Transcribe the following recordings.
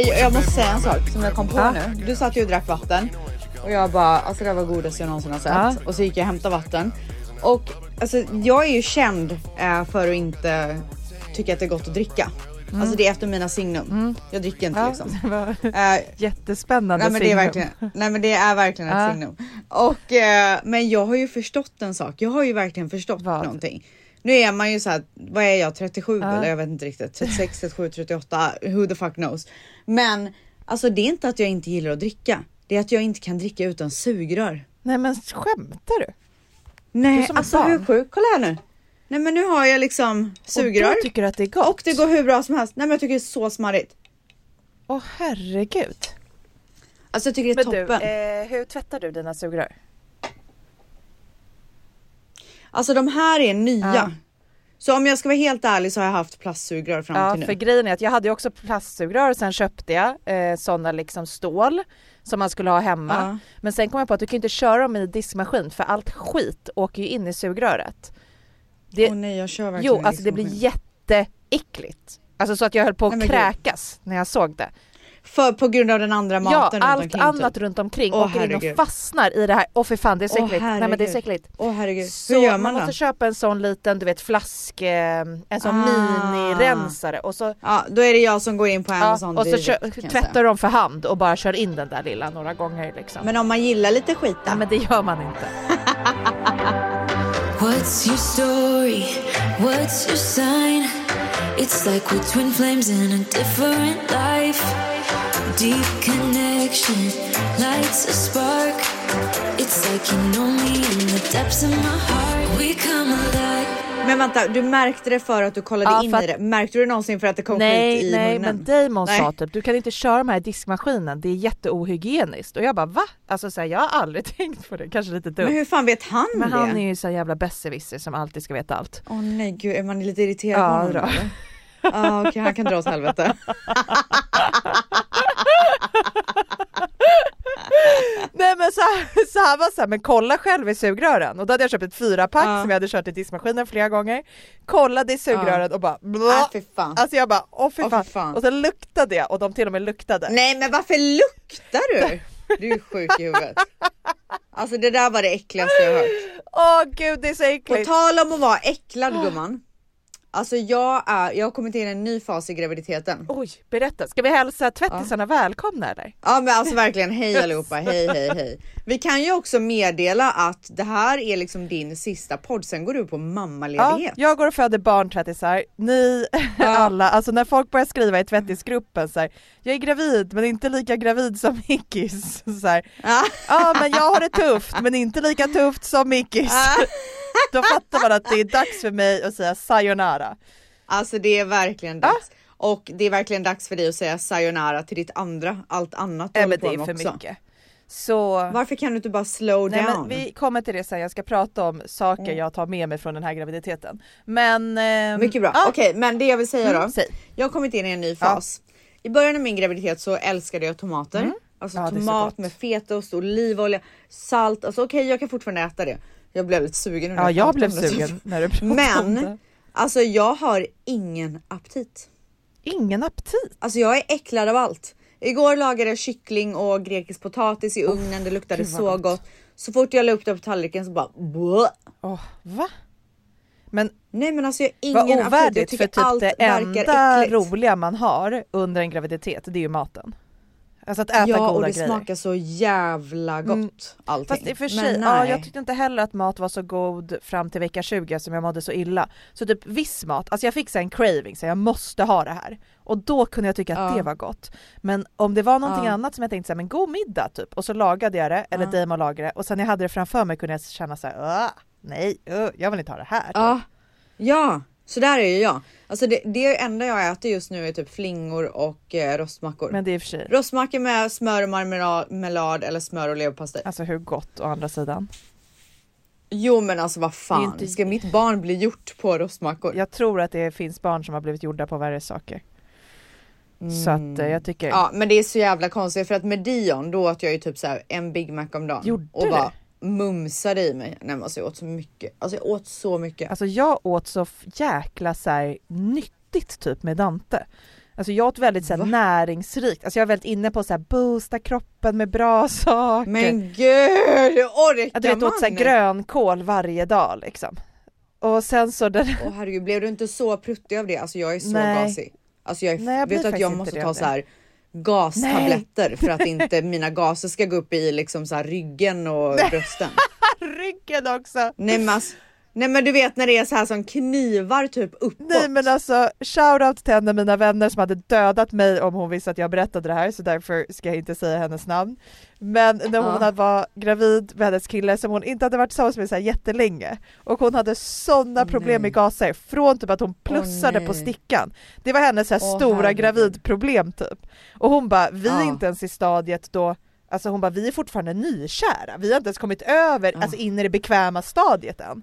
Okej, jag måste säga en sak som jag kom på Ja. nu. Du satt ju och drack vatten och jag bara, alltså det var godaste jag någonsin har sett. Ja. Och så gick jag och hämtade vatten. Och alltså jag är ju känd eh, för att inte tycka att det är gott att dricka. Alltså det är efter mina signum. Jag dricker inte Ja, liksom. det var Eh, jättespännande Nej men, det är verkligen, nej men det är verkligen ett signum. Och, eh, men jag har ju förstått en sak. Jag har ju verkligen förstått Vad? någonting. Nu är man ju så här, vad är jag 37 Ja. eller jag vet inte riktigt. 36, 37, 38, who the fuck knows. Men alltså det är inte att jag inte gillar att dricka. Det är att jag inte kan dricka utan sugrör. Nej men skämtar du? Du Nej ett alltså hur sjukt? Kolla här nu. Nej men nu har jag liksom sugrör. Och du tycker att det är gott? Och det går hur bra som helst. Nej men jag tycker det är så smarrigt. Åh herregud. Alltså jag tycker det är Men du, toppen. eh, hur tvättar du dina sugrör? Alltså de här är nya. Ja. Så om jag ska vara helt ärlig så har jag haft plastsugrör fram Ja till nu. för grejen är att jag hade ju också plastsugrör och sen köpte jag eh, sådana liksom stål som man skulle ha hemma. Ja. Men sen kom jag på att du kan inte köra dem i diskmaskin för allt skit åker ju in i sugröret. Det, Åh nej jag kör verkligen jo alltså det blir jätteäckligt. Alltså så att jag höll på att Nej, kräkas när jag såg det. För på grund av den andra maten Ja, runt allt omkring, annat typ. runt omkring Åh, åker in herregud. och fastnar i det här. Åh fy fan det är så Åh, äckligt. Nej men det är så äckligt. Åh herregud. Så Hur gör man man, måste då? köpa en sån liten du vet flask, eh, en sån Ah. minirensare och så, Ja då är det jag som går in på ja, Amazon och så direkt, tvättar de för hand och bara kör in den där lilla några gånger liksom. Men om man gillar lite skit då? Nej men det gör man inte. What's your story? What's your sign? It's like we're twin flames in a different life. Deep connection lights a spark. It's like you know me in the depths of my heart. We come alive. Men vänta, du märkte det för att du kollade Ja, in för i att- det? Märkte du någonsin för att det kom skit Nej i nej munnen? men Damon Nej. sa typ du kan inte köra de här i diskmaskinen, det är jätteohygieniskt. Och jag bara va? Alltså så här, jag har aldrig tänkt på det, kanske lite dumt. Men hur fan vet han Men det? han är ju så jävla besserwisser som alltid ska veta allt. Åh nej gud, är man lite irriterad Ja, på honom? Ja okej, han kan dra åt helvete. Nej men så, här- så här var så här, men kolla själv i sugrören och då hade jag köpt ett fyrapack Ja. som jag hade kört i diskmaskinen flera gånger. Kollade i sugrören och bara blå. fan. Alltså jag bara åh fy Åh, fy fan. fan. Och sen luktade jag och de till och med luktade. Nej men varför luktar du? Du är sjuk i huvudet. Alltså det där var det äckligaste jag hört. Åh gud det är så På äckligt. tal om att vara äcklad gumman. Alltså jag, är, jag har kommit in i en ny fas i graviditeten. Oj berätta, ska vi hälsa tvättisarna välkomna eller? Ja men alltså verkligen hej allihopa, hej hej hej. Vi kan ju också meddela att det här är liksom din sista podd, sen går du på Ja, mammaledighet. jag går och föder barn tvättisar, ni alla, alltså när folk börjar skriva i tvättisgruppen så här, jag är gravid men inte lika gravid som Mickis. Så här, Ja. ja men jag har det tufft men inte lika tufft som Mickis. Då fattar man att det är dags för mig att säga sayonara. Alltså det är verkligen dags. Och det är verkligen dags för dig att säga sayonara till ditt andra, allt annat du håller men det är för också. mycket. Så Varför kan du inte bara slow Nej, down? men vi kommer till det sen, jag ska prata om saker jag tar med mig från den här graviditeten. Men... ehm, Mycket bra. ja, Okej, men det jag vill säga Mm, då. säg. Jag har kommit in i en ny fas. I början av min graviditet så älskade jag tomater. Alltså Mm. Ja, det är så tomat med fetaost, olivolja, salt. Alltså okej, jag kan fortfarande äta det. Jag blev lite sugen Ja jag blev sugen när du pratade om Men det. alltså jag har ingen aptit. Ingen aptit. Alltså jag är äcklad av allt. Igår lagade jag kyckling och grekisk potatis i ugnen. Det luktade vad så gott. gott. Så fort jag la upp det på tallriken så bara. Åh, va? Men Nej men alltså jag har vad ingen. Jag ovärdigt för typ allt det enda äckligt. roliga man har under en graviditet det är ju maten. Alltså att äta ja goda och det grejer. smakar så jävla gott Mm. allting. Fast i och för Men sig, ja, jag tyckte inte heller att mat var så god fram till vecka 20 som jag mådde så illa. Så typ viss mat, alltså jag fick så en craving så jag måste ha det här. Och då kunde jag tycka att Ja. det var gott. Men om det var någonting Ja. annat som jag tänkte så här, men god middag typ och så lagade jag det, eller Ja. Damon lagade det och sen när jag hade det framför mig kunde jag känna så här, "Åh, nej, uh, jag vill inte ha det här. Ja, ja, så där är ju jag. Alltså det, det enda jag äter just nu är typ flingor och eh, rostmackor. Men det är i och för sig, Rostmackor med smör och marmelad eller smör och leverpastej. alltså hur gott å andra sidan. Jo men alltså vad Det fan, inte- ska mitt barn bli gjort på rostmackor? Jag tror att det finns barn som har blivit gjorda på värre saker. Så att eh, jag tycker, Ja men det är så jävla konstigt för att med Dion då åt jag ju typ så här en Big Mac om dagen. Gjorde och bara mumsade i mig. Nej men alltså jag åt så mycket. Alltså jag åt så mycket. Alltså jag åt så jäkla så här nyttigt typ med Dante. Alltså jag åt väldigt så här, näringsrikt, alltså jag är väldigt inne på så här, boosta kroppen med bra saker. Men gud, hur orkar att du vet, man? åt så här, grönkål varje dag liksom. Och sen så den, Åh herregud, blev du inte så pruttig av det? Alltså jag är så Nej. gasig. Alltså jag, är, Nej, jag vet att jag måste ta så här gastabletter för att inte mina gaser ska gå upp i liksom så här ryggen och brösten. ryggen också. Nej men, alltså, nej men du vet när det är så här som knivar typ uppåt. Nej men alltså shoutout till en av mina vänner som hade dödat mig om hon visste att jag berättade det här så därför ska jag inte säga hennes namn. Men när hon Ja. var gravid med hennes kille som hon inte hade varit tillsammans med så här jättelänge och hon hade sådana problem med gaser från typ att hon plussade på nej. stickan. Det var hennes så här Åh, stora herregud. gravidproblem typ. Och hon bara, vi är Ja. inte ens i stadiet då Alltså hon bara, vi är fortfarande nykära, vi har inte ens kommit över, Ja. alltså in i det bekväma stadiet än.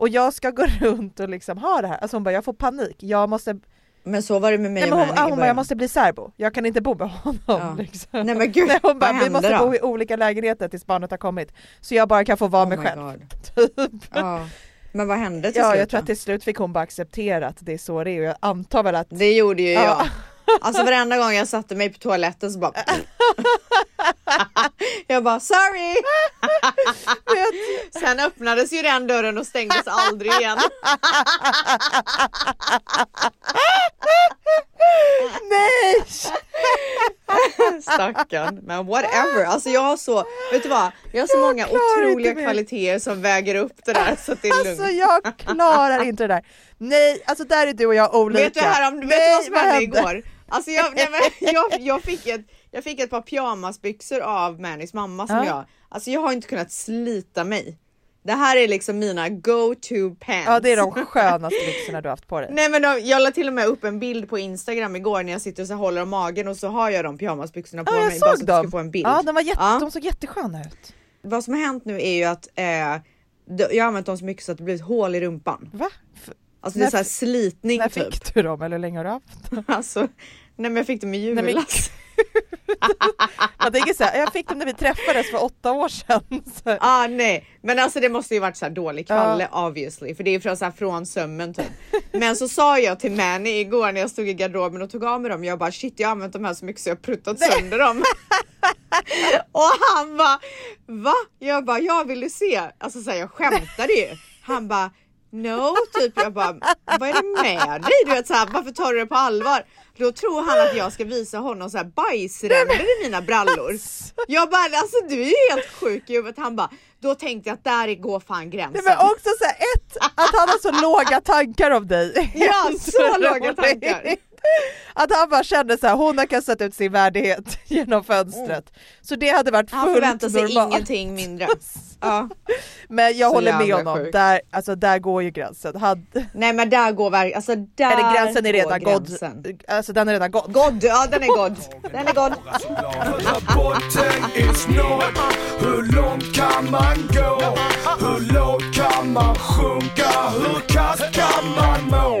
Och jag ska gå runt och liksom ha det här, alltså hon bara jag får panik, jag måste, Men så var det med mig nej, och men hon, i hon bara, jag måste bli särbo, jag kan inte bo med honom Ja. liksom. Nej men gud, Nej, hon bara, vi måste då? bo i olika lägenheter tills barnet har kommit. Så jag bara kan få vara Oh mig själv. Typ. Ja. Men vad hände till Ja, slut jag tror att till slut fick hon bara acceptera att det är så det är och jag antar väl att Det gjorde ju Ja. jag. Alltså varenda gång jag satte mig på toaletten så bara Jag bara sorry! Sen öppnades ju den dörren och stängdes aldrig igen. nej! Stackarn. Men whatever. Alltså jag har så, vet du vad? Jag har så Jag många otroliga kvaliteter som väger upp det där så att det är lugnt. Alltså jag klarar inte det där. Nej, alltså där är du och jag olika. Vet du, här om, vet du Nej, vad som hände? igår? Alltså jag, nej, men, jag, jag, fick ett, jag fick ett par pyjamasbyxor av Mannys mamma som Ja. jag, alltså jag har inte kunnat slita mig. Det här är liksom mina go-to pants. Ja det är de skönaste byxorna du haft på dig. Nej men de, jag la till och med upp en bild på Instagram igår när jag sitter och så håller om magen och så har jag de pyjamasbyxorna på Ja mig jag bara så såg att du ska dem. få en bild. Ja, de, var jätte, Ja. de såg jättesköna ut. Vad som har hänt nu är ju att eh, jag har använt dem så mycket så att det blivit hål i rumpan. Va? Alltså det är När så slitning när typ. fick du dem eller hur länge har du haft dem? Alltså, nej men jag fick dem i Nej, men- julas. Jag tänker så här, jag fick dem när vi träffades för åtta år sedan. Så. Ah, nej, men alltså det måste ju varit så här dålig kvalle obviously, för det är från, så här, från sömmen typ. Men så sa jag till Manny igår när jag stod i garderoben och tog av mig dem, jag bara shit jag har använt de här så mycket så jag har pruttat sönder dem. och han bara va? Jag bara ja vill du se? Alltså så här, jag skämtade ju. Han bara no, typ jag bara vad är det med dig? Du vet så här, varför tar du det på allvar? Då tror han att jag ska visa honom så här bajsränder i mina brallor. Jag bara alltså du är ju helt sjuk i huvudet. Han bara då tänkte jag att där går fan gränsen. Nej, men också så här, ett, att han har så låga tankar om dig. Ja, så låga tankar. Att han bara kände så här, hon har kastat ut sin värdighet genom fönstret. Så det hade varit Han fullt förväntar sig normalt. ingenting mindre. Ja. Men jag Så håller med honom, där, alltså, där går ju gränsen. Hade, Nej men där går verkligen, alltså där eller gränsen är redan god. Alltså den är redan god. God, ja den är god. Den är god. Hur långt kan man gå? Hur lågt kan man sjunka? Hur kast kan man må?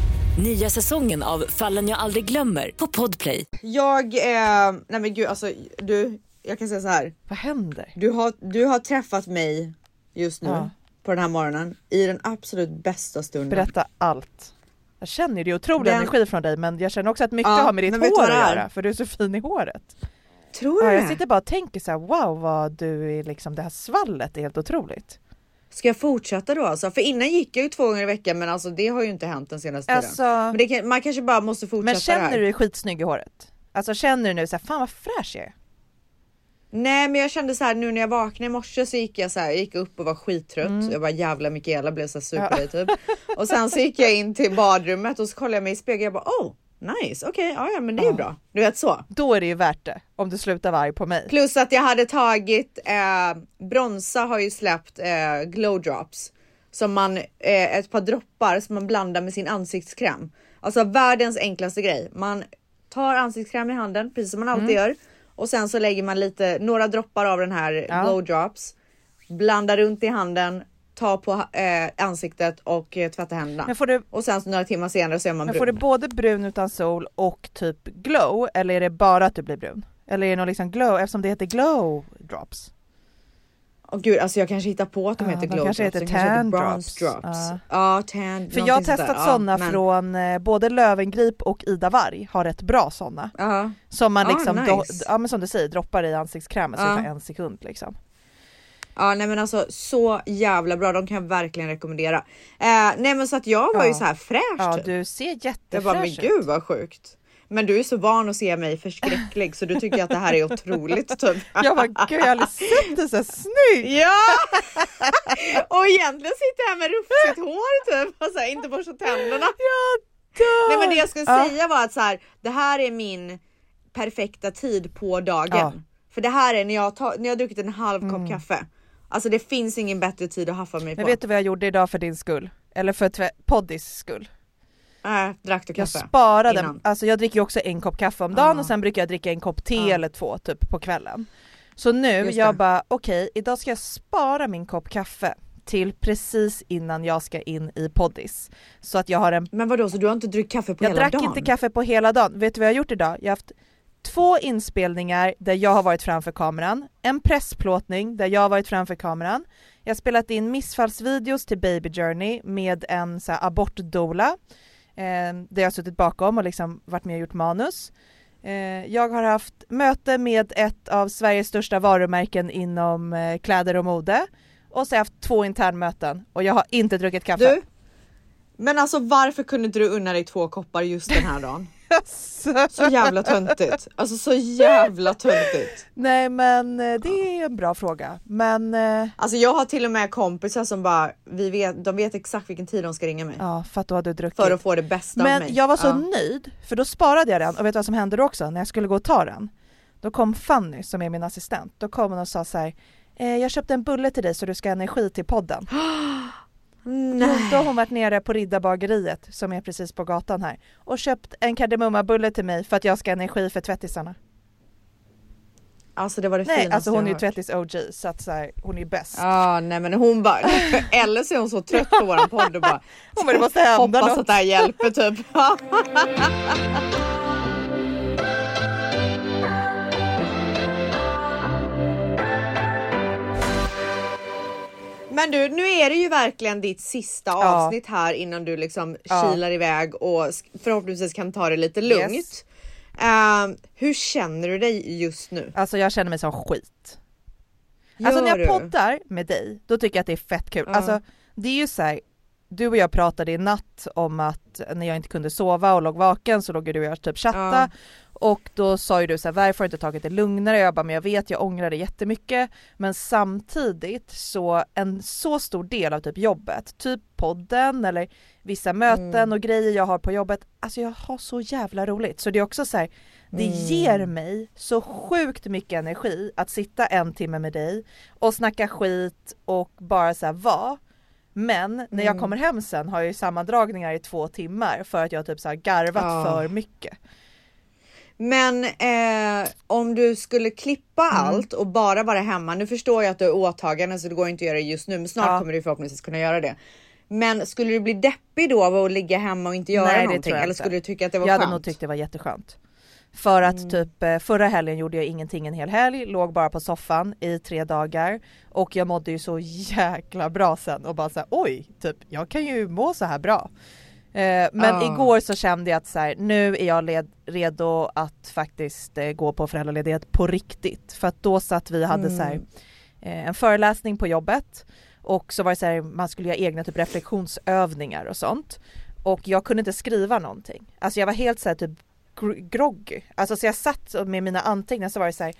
Nya säsongen av Fallen jag aldrig glömmer på Podplay. Jag, eh, nej men gud alltså du, jag kan säga så här. Vad händer? Du har, du har träffat mig just nu Ja. på den här morgonen i den absolut bästa stunden. Berätta allt. Jag känner ju det är otrolig Den- energi från dig men jag känner också att mycket Ja, har med ditt hår att göra för du är så fin i håret. Tror du Ja, jag sitter bara och tänker så här: wow vad du är liksom det här svallet är helt otroligt. Ska jag fortsätta då alltså? För innan gick jag ju två gånger i veckan men alltså det har ju inte hänt den senaste Alltså, tiden. Men kan, man kanske bara måste fortsätta men känner här. du dig skitsnygg i håret? Alltså känner du nu så här, fan vad fräsch jag är? Nej men jag kände så här nu när jag vaknade i morse så gick jag så här, jag gick upp och var skittrött. Mm. Jag bara jävla Mikaela blev så här super typ. Och sen så gick jag in till badrummet och så kollade jag mig i spegeln. Jag bara oh nice okej ja, ja men det är ju bra. Du vet så. Då är det ju värt det om du slutar vara arg på mig. Plus att jag hade tagit eh, Bronsa har ju släppt eh, glow drops som man eh, ett par droppar som man blandar med sin ansiktskräm. Alltså världens enklaste grej. Man tar ansiktskräm i handen precis som man alltid Mm. gör och sen så lägger man lite, några droppar av den här Ja. glow drops, blandar runt i handen, tar på eh, ansiktet och eh, tvättar händerna. Men får du, Och sen så några timmar senare så är man men brun. får du både brun utan sol och typ glow eller är det bara att du blir brun? Eller är det någon liksom glow eftersom det heter glow drops? Åh gud, alltså jag kanske hittar på att de Ja, heter glow kanske drops. heter tan bronze drops. drops. Ja. Ja, tan. För jag har testat sådana men- från eh, både Lövengrip och Ida Varg har rätt bra sådana. Ja. Som man Ah, liksom, nice. ja men som du säger, droppar i ansiktskrämen så det tar en sekund liksom. Ja nej men alltså så jävla bra, de kan jag verkligen rekommendera. Eh, nej men så att jag var ju Ja. så här fräsch Ja typ. du ser Jag bara men jättefräsch ut. gud vad sjukt. Men du är så van att se mig förskräcklig så du tycker att det här är otroligt typ. Jag bara gud jag har aldrig sett dig så snygg! Ja! och egentligen sitter jag här med rufsigt hår typ och så här, inte borstat tänderna. Nej men det jag skulle Ja. säga var att så här, det här är min perfekta tid på dagen. Ja. För det här är när jag, tar, när jag har druckit en halv kopp kaffe. Alltså det finns ingen bättre tid att haffa mig Men på. vet du vad jag gjorde idag för din skull? Eller för poddis skull? Äh, drack du Jag kaffe? sparade, innan? alltså jag dricker ju också en kopp kaffe om dagen Ah. och sen brukar jag dricka en kopp te Ah. eller två typ på kvällen. Så nu, Just jag det. bara okej idag ska jag spara min kopp kaffe till precis innan jag ska in i poddis. Så att jag har en Men vadå, så du har inte druckit kaffe på Jag hela drack dagen? inte kaffe på hela dagen. Vet du vad jag har gjort idag? Jag har haft två inspelningar där jag har varit framför kameran, en pressplåtning där jag har varit framför kameran. Jag har spelat in missfallsvideos till Baby Journey med en så här, abortdoula eh, där jag har suttit bakom och liksom varit med och gjort manus. Eh, jag har haft möte med ett av Sveriges största varumärken inom eh, kläder och mode och så har jag haft två internmöten och jag har inte druckit kaffe. Du? Men alltså varför kunde inte du unna dig två koppar just den här dagen? Så jävla töntigt. Alltså så jävla töntigt. Nej men eh, det är en bra fråga. Men eh, Alltså jag har till och med kompisar som bara, vi vet, de vet exakt vilken tid de ska ringa mig. ja, för att då hade du druckit. För att få det bästa av mig. men jag var så ja. nöjd för då sparade jag den och vet du vad som hände då också när jag skulle gå och ta den? Då kom Fanny som är min assistent. Då kom hon och sa så här. Eh, jag köpte en bulle till dig så du ska ha energi till podden. Nej. Då har hon varit nere på Riddarbageriet som är precis på gatan här och köpt en kardemummabulle till mig för att jag ska ha energi för tvättisarna. Alltså det var det Nej, alltså hon är ju tvättis OG så att så här, hon är bäst. Ja nej men hon bara, eller så är hon så trött på våran podd och bara Hon bara, det måste hända hoppas något. att det här hjälper typ. Men du, nu är det ju verkligen ditt sista Ja. avsnitt här innan du liksom Ja. kilar iväg och förhoppningsvis kan ta det lite lugnt. Yes. Ehm, hur känner du dig just nu? Alltså jag känner mig som skit. Alltså när Gör jag du? poddar med dig, då tycker jag att det är fett kul. Ja. Alltså det är ju så här, du och jag pratade i natt om att när jag inte kunde sova och låg vaken så låg du och jag typ chatta Ja. och då sa ju du så här, varför har du inte tagit det lugnare? Jag bara, men jag vet, jag ångrar det jättemycket. Men samtidigt så en så stor del av typ jobbet, typ podden eller vissa möten Mm. och grejer jag har på jobbet, alltså jag har så jävla roligt. Så det är också så här, det Mm. ger mig så sjukt mycket energi att sitta en timme med dig och snacka skit och bara så här vara. Men när jag Mm. kommer hem sen har jag ju sammandragningar i två timmar för att jag typ så här garvat Ja. för mycket. Men eh, om du skulle klippa Mm. allt och bara vara hemma. Nu förstår jag att du är åtagande så det går inte att göra det just nu, men snart Ja. kommer du förhoppningsvis kunna göra det. Men skulle du bli deppig då av att ligga hemma och inte göra Nej, någonting? jag Eller skulle du tycka att det var jag hade skönt? nog tyckt det var jätteskönt. För att Mm. typ eh, förra helgen gjorde jag ingenting en hel helg, låg bara på soffan i tre dagar och jag mådde ju så jäkla bra sen och bara såhär oj, typ jag kan ju må så här bra. Eh, men Ah. igår så kände jag att så här, nu är jag led, redo att faktiskt eh, gå på föräldraledighet på riktigt. För att då satt vi hade så här, Mm. eh, en föreläsning på jobbet och så var det så här, man skulle göra egna typ reflektionsövningar och sånt. Och jag kunde inte skriva någonting. Alltså jag var helt så här typ groggy. Alltså så jag satt med mina anteckningar så var det så här,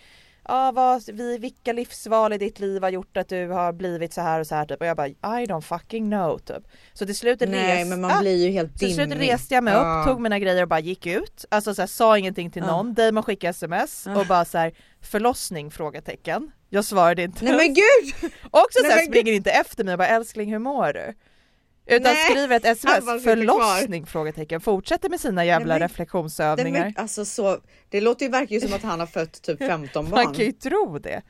vad, vi, vilka livsval i ditt liv har gjort att du har blivit så här och så här typ. Och jag bara I don't fucking know typ. Så till slut Nej, res- ah, till slut reste jag mig upp, tog mina grejer och bara gick ut. Alltså så här, sa ingenting till någon. Damon skickade sms och bara så här förlossning? frågetecken. Jag svarade inte. Nej men gud! Också Nej, såhär men springer inte efter mig och bara älskling hur mår du? Utan Nej, skriver ett sms, förlossning? Frågetecken. Fortsätter med sina jävla Nej, reflektionsövningar. Nej, men, alltså, så, det låter ju verkligen som att han har fött typ 15 Man barn. kan ju tro det.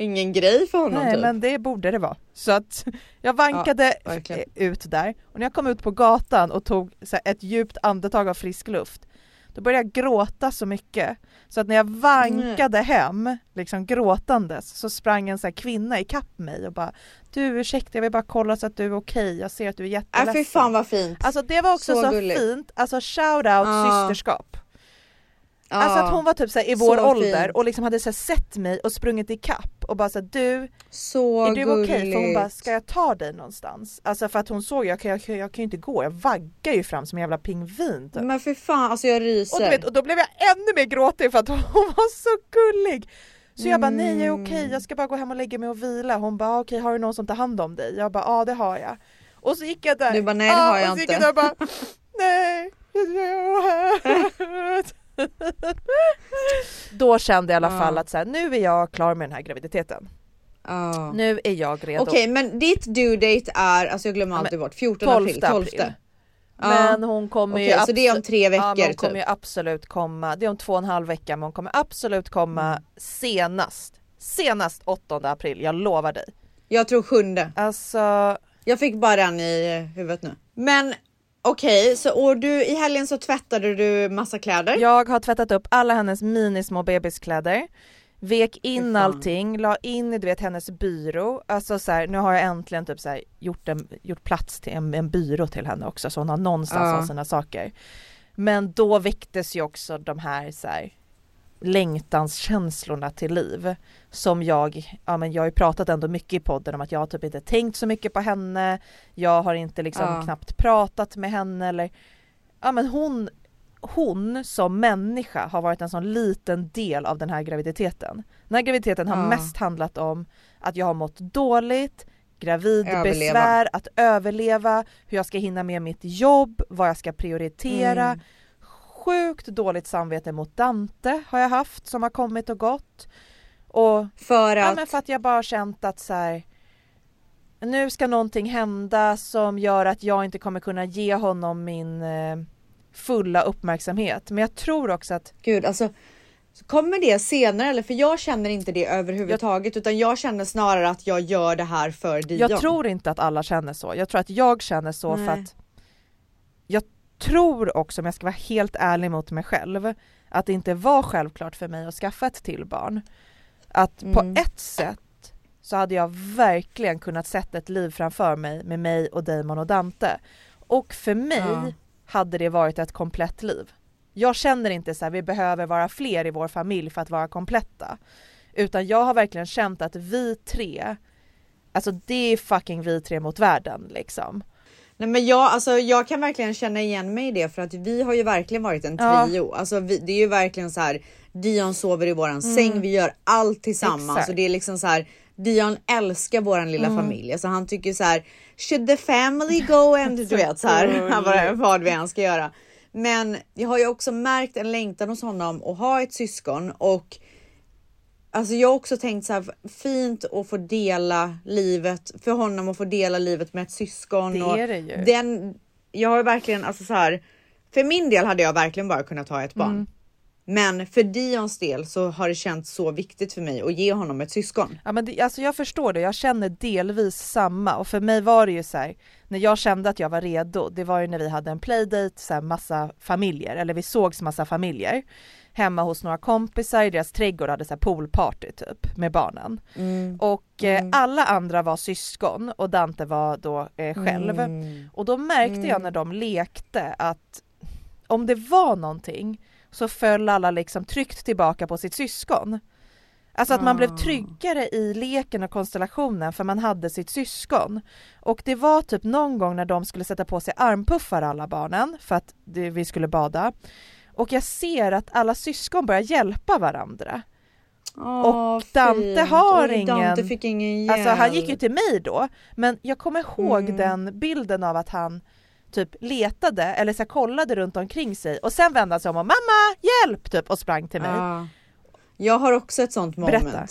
Ingen grej för honom Nej typ. men det borde det vara. Så att jag vankade Ja, ut där och när jag kom ut på gatan och tog här, ett djupt andetag av frisk luft då började jag gråta så mycket så att när jag vankade hem, liksom gråtandes, så sprang en så här kvinna ikapp mig och bara Du ursäkta jag vill bara kolla så att du är okej, jag ser att du är Äh, jätteledsen. fy fan vad fint. Alltså det var också Så så, fint, alltså shout out Ja. systerskap. Alltså att hon var typ så här, i vår Så ålder fint. och liksom hade så här, sett mig och sprungit ikapp och bara såhär du så är du okej? För hon bara, ska jag ta dig någonstans? Alltså för att hon såg, jag jag, kan- jag kan ju inte gå, jag vaggar ju fram som en jävla pingvin typ. Men för fan alltså jag ryser. Och, du vet, och då blev jag ännu mer gråtig för att hon var så gullig. Så jag bara, nej jag är Mm. okej, jag ska bara gå hem och lägga mig och vila. Hon bara, "Ah, okej har du någon som tar hand om dig? Jag bara, ja det har jag. Och så gick jag där. Du bara, "Nej, det har jag och så gick inte." jag där och bara, nej. Då kände jag i alla fall att så här, nu är jag klar med den här graviditeten. Ja. Nu är jag redo. Okej men ditt due date är, alltså jag glömmer Ja, alltid bort, 14 12 april, april. 12. Ja. Men hon kommer Okej ju så det är om tre veckor Ja, hon kommer typ. ju absolut komma, det är om två och en halv vecka men hon kommer absolut komma Mm. senast, senast 8 april, jag lovar dig. Jag tror sjunde. Alltså, Jag fick bara den i huvudet nu. Men okej, så och du i helgen så tvättade du massa kläder. jag har tvättat upp alla hennes minismå bebiskläder, vek in allting, la in i du vet hennes byrå, alltså så här, nu har jag äntligen typ så här, gjort, en, gjort plats till en, en byrå till henne också så hon har någonstans av sina saker. Men då väcktes ju också de här, så här längtanskänslorna till liv som jag, ja men jag har ju pratat ändå mycket i podden om att jag har typ inte tänkt så mycket på henne, jag har inte liksom Ja. knappt pratat med henne eller ja men hon, hon som människa har varit en sån liten del av den här graviditeten. Den här graviditeten har Ja. mest handlat om att jag har mått dåligt, gravidbesvär, att överleva, hur jag ska hinna med mitt jobb, vad jag ska prioritera. Mm. Sjukt dåligt samvete mot Dante har jag haft som har kommit och gått. Och För ja, att, men för att jag bara känt att så här, nu ska någonting hända som gör att jag inte kommer kunna ge honom min eh, fulla uppmärksamhet. Men jag tror också att gud alltså. Kommer det senare eller? För jag känner inte det överhuvudtaget utan jag känner snarare att jag gör det här för Dion. Jag tror inte att alla känner så. Jag tror att jag känner så för Nej. att jag tror också, om jag ska vara helt ärlig mot mig själv, att det inte var självklart för mig att skaffa ett till barn. Att Mm. på ett sätt så hade jag verkligen kunnat sätta ett liv framför mig med mig och Damon och Dante. Och för mig Ja. hade det varit ett komplett liv. Jag känner inte så här, vi behöver vara fler i vår familj för att vara kompletta. Utan jag har verkligen känt att vi tre, alltså det är fucking vi tre mot världen liksom. Nej men jag, alltså, jag kan verkligen känna igen mig i det för att vi har ju verkligen varit en Ja. trio. Alltså, vi, det är ju verkligen så här. Dion sover i våran säng, vi gör allt tillsammans Mm. Exakt. och det är liksom så här. Dion älskar våran lilla Mm. familj. Alltså, han tycker så här. Should the family go and du vet så här. Han bara, vad vi än ska göra. Men jag har ju också märkt en längtan hos honom att ha ett syskon och Alltså jag har också tänkt så här fint att få dela livet för honom att få dela livet med ett syskon. Det och är det ju. Den, jag har verkligen alltså så här. För min del hade jag verkligen bara kunnat ha ett barn. Mm. Men för Dions del så har det känts så viktigt för mig att ge honom ett syskon. Ja men det, alltså jag förstår det, jag känner delvis samma och för mig var det ju så här, när jag kände att jag var redo, det var ju när vi hade en playdate, så här massa familjer, eller vi sågs massa familjer hemma hos några kompisar i deras trädgård hade så här poolparty typ med barnen. Och eh, alla andra var syskon och Dante var då eh, själv. Och då märkte jag när de lekte att om det var någonting så föll alla liksom tryggt tillbaka på sitt syskon. Alltså att man blev tryggare i leken och konstellationen för man hade sitt syskon. Och det var typ någon gång när de skulle sätta på sig armpuffar alla barnen för att vi skulle bada. Och jag ser att alla syskon börjar hjälpa varandra. Åh, Dante fint. har Oj, ingen- Dante fick ingen hjälp. Alltså han gick ju till mig då, men jag kommer ihåg Mm. den bilden av att han typ letade eller så kollade runt omkring sig och sen vände han sig om och mamma hjälp typ och sprang till mig. Ja. Jag har också ett sånt moment. Berätta.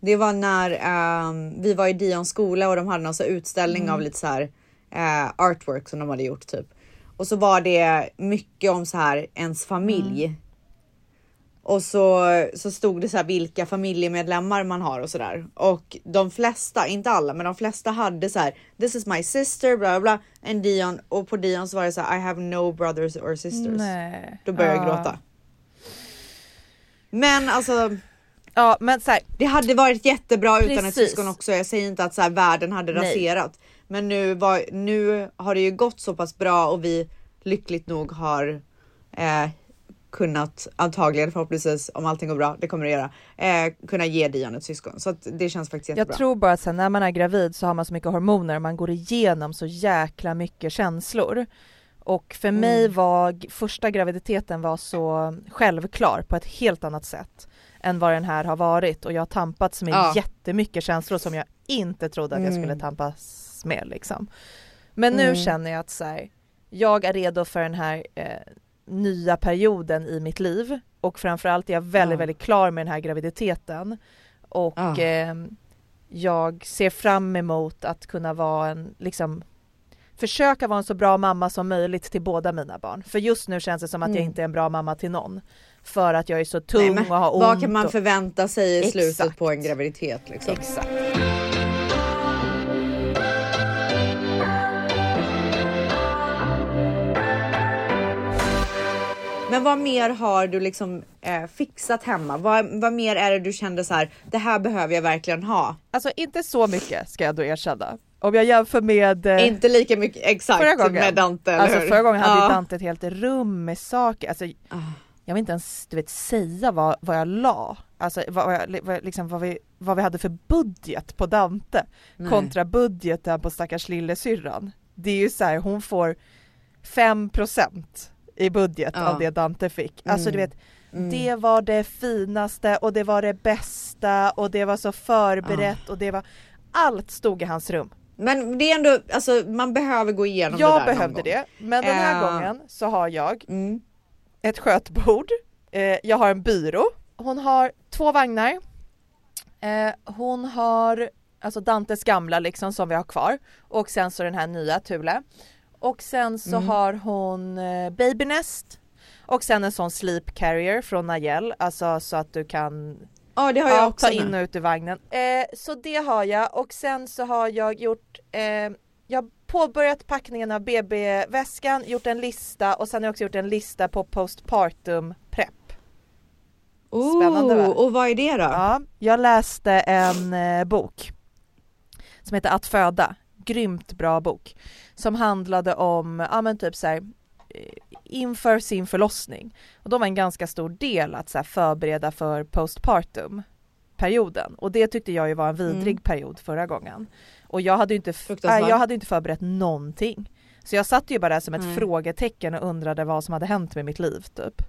Det var när ehm, vi var i Dions skola och de hade någon så utställning Mm. av lite så här eh, artwork som de hade gjort typ. Och så var det mycket om så här ens familj. Mm. Och så, så stod det så här vilka familjemedlemmar man har och sådär. Och de flesta, inte alla, men de flesta hade så här This is my sister, bla bla. And Dion, och på Dion så var det så här I have no brothers or sisters. Nej. Då började jag Ja. gråta. Men alltså Ja men så här, det hade varit jättebra utan ett Precis. syskon också. Jag säger inte att så här, världen hade Nej. raserat. Men nu, var, nu har det ju gått så pass bra och vi lyckligt nog har eh, kunnat antagligen förhoppningsvis om allting går bra, det kommer det göra, eh, kunna ge Dion ett syskon. Så att det känns faktiskt jättebra. Jag tror bara att sen när man är gravid så har man så mycket hormoner och man går igenom så jäkla mycket känslor. Och för mig Mm. var g- första graviditeten var så självklar på ett helt annat sätt än vad den här har varit och jag har tampats med Ja. jättemycket känslor som jag inte trodde att jag Mm. skulle tampas med liksom. Men nu Mm. känner jag att så här, jag är redo för den här eh, nya perioden i mitt liv och framförallt är jag väldigt, Ja. väldigt klar med den här graviditeten. Och Ja. ehm, jag ser fram emot att kunna vara en, liksom försöka vara en så bra mamma som möjligt till båda mina barn. För just nu känns det som att jag Mm. inte är en bra mamma till någon. För att jag är så tung Nej, och har ont. Vad kan man och... förvänta sig i slutet Exakt. på en graviditet? Liksom? Exakt. Men vad mer har du liksom eh, fixat hemma? Vad, vad mer är det du kände så här, det här behöver jag verkligen ha? Alltså inte så mycket ska jag då erkänna. Om jag jämför med eh, Inte lika mycket exakt förra gången. med Dante, Alltså hur? förra gången hade Ja. Dante ett helt rum med saker. Alltså, Ah. jag vill inte ens du vet, säga vad, vad jag la. Alltså vad, jag, vad, liksom, vad, vi, vad vi hade för budget på Dante Nej. kontra budgeten på stackars lillasyrran. Det är ju så här, hon får 5% i budget Ja. av det Dante fick. Alltså du Mm. vet, Mm. det var det finaste och det var det bästa och det var så förberett och det var allt stod i hans rum. Men det är ändå, alltså man behöver gå igenom det Jag där någon behövde det, men den här Eh. gången så har jag Mm. ett skötbord, eh, jag har en byrå, hon har två vagnar, eh, hon har alltså Dantes gamla liksom som vi har kvar och sen så den här nya Thule och sen så Mm. har hon eh, babynest och sen en sån sleep carrier från Nayel, alltså så att du kan Ja det har jag ja, också ta nu. in och ut ur vagnen. Eh, så det har jag och sen så har jag gjort eh, jag har påbörjat packningen av BB-väskan, gjort en lista och sen har jag också gjort en lista på postpartum prep. Spännande, va? Oh, och vad är det då? Ja, jag läste en eh, bok som heter Att föda, grymt bra bok som handlade om, ja men typ så här eh, inför sin förlossning och då var en ganska stor del att så här, förbereda för postpartum perioden och det tyckte jag ju var en vidrig Mm. period förra gången och jag hade ju inte, nej, jag hade inte förberett någonting så jag satt ju bara där som ett Nej. frågetecken och undrade vad som hade hänt med mitt liv typ.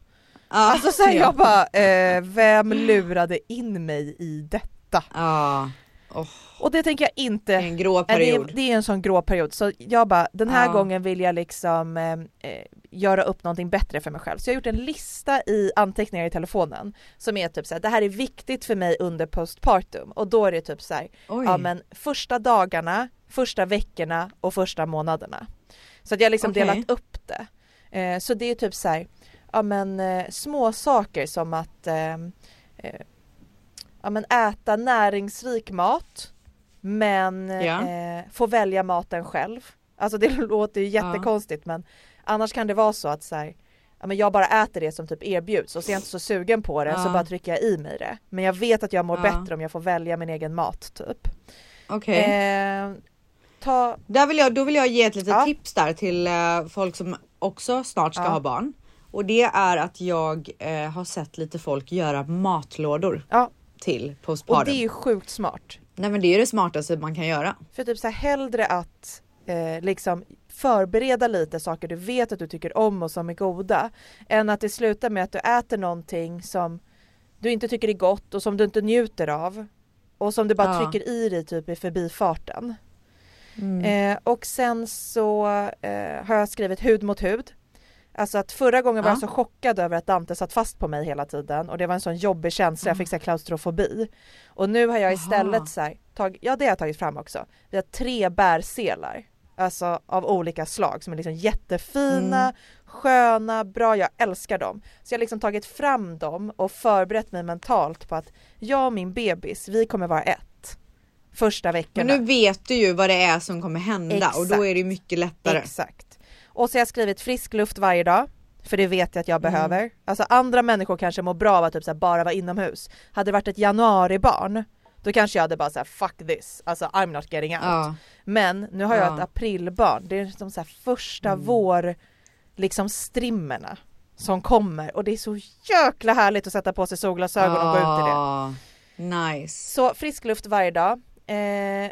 Ja, Alltså så här, ja. jag bara, eh, vem lurade in mig i detta? Ja, oh, Och det tänker jag inte, en grå Nej, det, period. är, det är en sån grå period så jag bara, den här Ja. gången vill jag liksom eh, eh, göra upp någonting bättre för mig själv. Så jag har gjort en lista i anteckningar i telefonen som är typ så här, det här är viktigt för mig under postpartum och då är det typ så här, ja men första dagarna, första veckorna och första månaderna. Så att jag har liksom Okej. delat upp det. Eh, så det är typ så här, ja men eh, små saker som att eh, eh, ja, men äta näringsrik mat men Ja. eh, få välja maten själv. Alltså det låter ju jättekonstigt men annars kan det vara så att så här, ja, men jag bara äter det som typ erbjuds och så är jag inte så sugen på det så Ja. bara trycker jag i mig det. Men jag vet att jag mår Ja. bättre om jag får välja min egen mat typ. Okej. Eh, ta, Där vill jag, då vill jag ge ett litet Ja. tips där till eh, folk som också snart ska Ja. ha barn. Och det är att jag eh, har sett lite folk göra matlådor ja, till och postpartum. det är ju sjukt smart. Nej men det är ju det smartaste man kan göra. För typ så här hellre att eh, liksom förbereda lite saker du vet att du tycker om och som är goda än att det slutar med att du äter någonting som du inte tycker är gott och som du inte njuter av och som du bara Ja. trycker i dig typ i förbifarten. Eh, och sen så eh, har jag skrivit hud mot hud. Alltså att förra gången var Ja. jag så chockad över att Dante satt fast på mig hela tiden och det var en sån jobbig känsla, jag fick så här klaustrofobi. Och nu har jag istället så här, tag, ja det har jag tagit fram också. Vi har tre bärselar. Alltså av olika slag som är liksom jättefina, Mm. sköna, bra, jag älskar dem. Så jag har liksom tagit fram dem och förberett mig mentalt på att jag och min bebis, vi kommer vara ett. Första Men veckorna. nu vet du ju vad det är som kommer hända och då Exakt. är det mycket lättare. Exakt. Och så har jag skrivit frisk luft varje dag. För det vet jag att jag Mm. behöver. Alltså andra människor kanske mår bra av att typ så här bara vara inomhus. Hade det varit ett januaribarn då kanske jag hade bara såhär fuck this, alltså I'm not getting out. Ja. Men nu har jag Ja. Mm. ett aprilbarn, det är som så här första vår liksom strimmerna som kommer och det är så jäkla härligt att sätta på sig solglasögon och gå ut i det. Nice. Så frisk luft varje dag. Eh,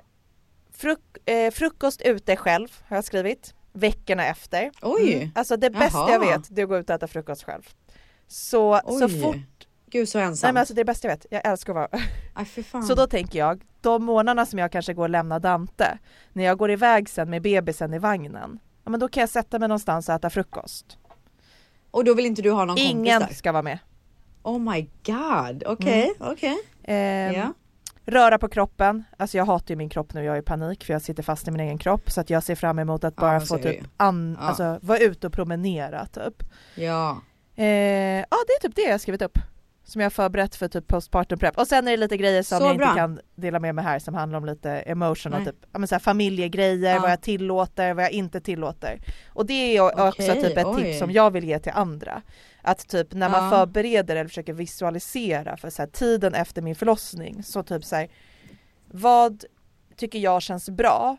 fruk- eh, frukost ute själv har jag skrivit. Veckorna efter. Oj. Mm. Alltså det bästa Jaha. jag vet det är att gå ut och äta frukost själv. Så, så Oj. fort, Gud så nej ensam. men alltså det är det bästa jag vet, jag älskar att vara Aj, för fan. Så då tänker jag, de månaderna som jag kanske går och lämnar Dante, när jag går iväg sen med bebisen i vagnen, ja men då kan jag sätta mig någonstans och äta frukost. Och då vill inte du ha någon Ingen kompis där? ska vara med. Oh my god, okej, okej. Ehm, Ja. Röra på kroppen, alltså jag hatar ju min kropp nu, jag är i panik för jag sitter fast i min egen kropp så att jag ser fram emot att Ja, bara så få typ an- Ja. alltså vara ute och promenera typ. Ja. Eh, ja det är typ det jag har skrivit upp. Som jag har förberett för typ postpartum prep. Och sen är det lite grejer som Så jag bra. inte kan dela med mig här som handlar om lite emotion och typ ja, men så här, familjegrejer, Ja. vad jag tillåter, vad jag inte tillåter. Och det är också Okej, typ ett oj. tips som jag vill ge till andra. Att typ när man Ja. förbereder eller försöker visualisera för så här, tiden efter min förlossning så typ så här, vad tycker jag känns bra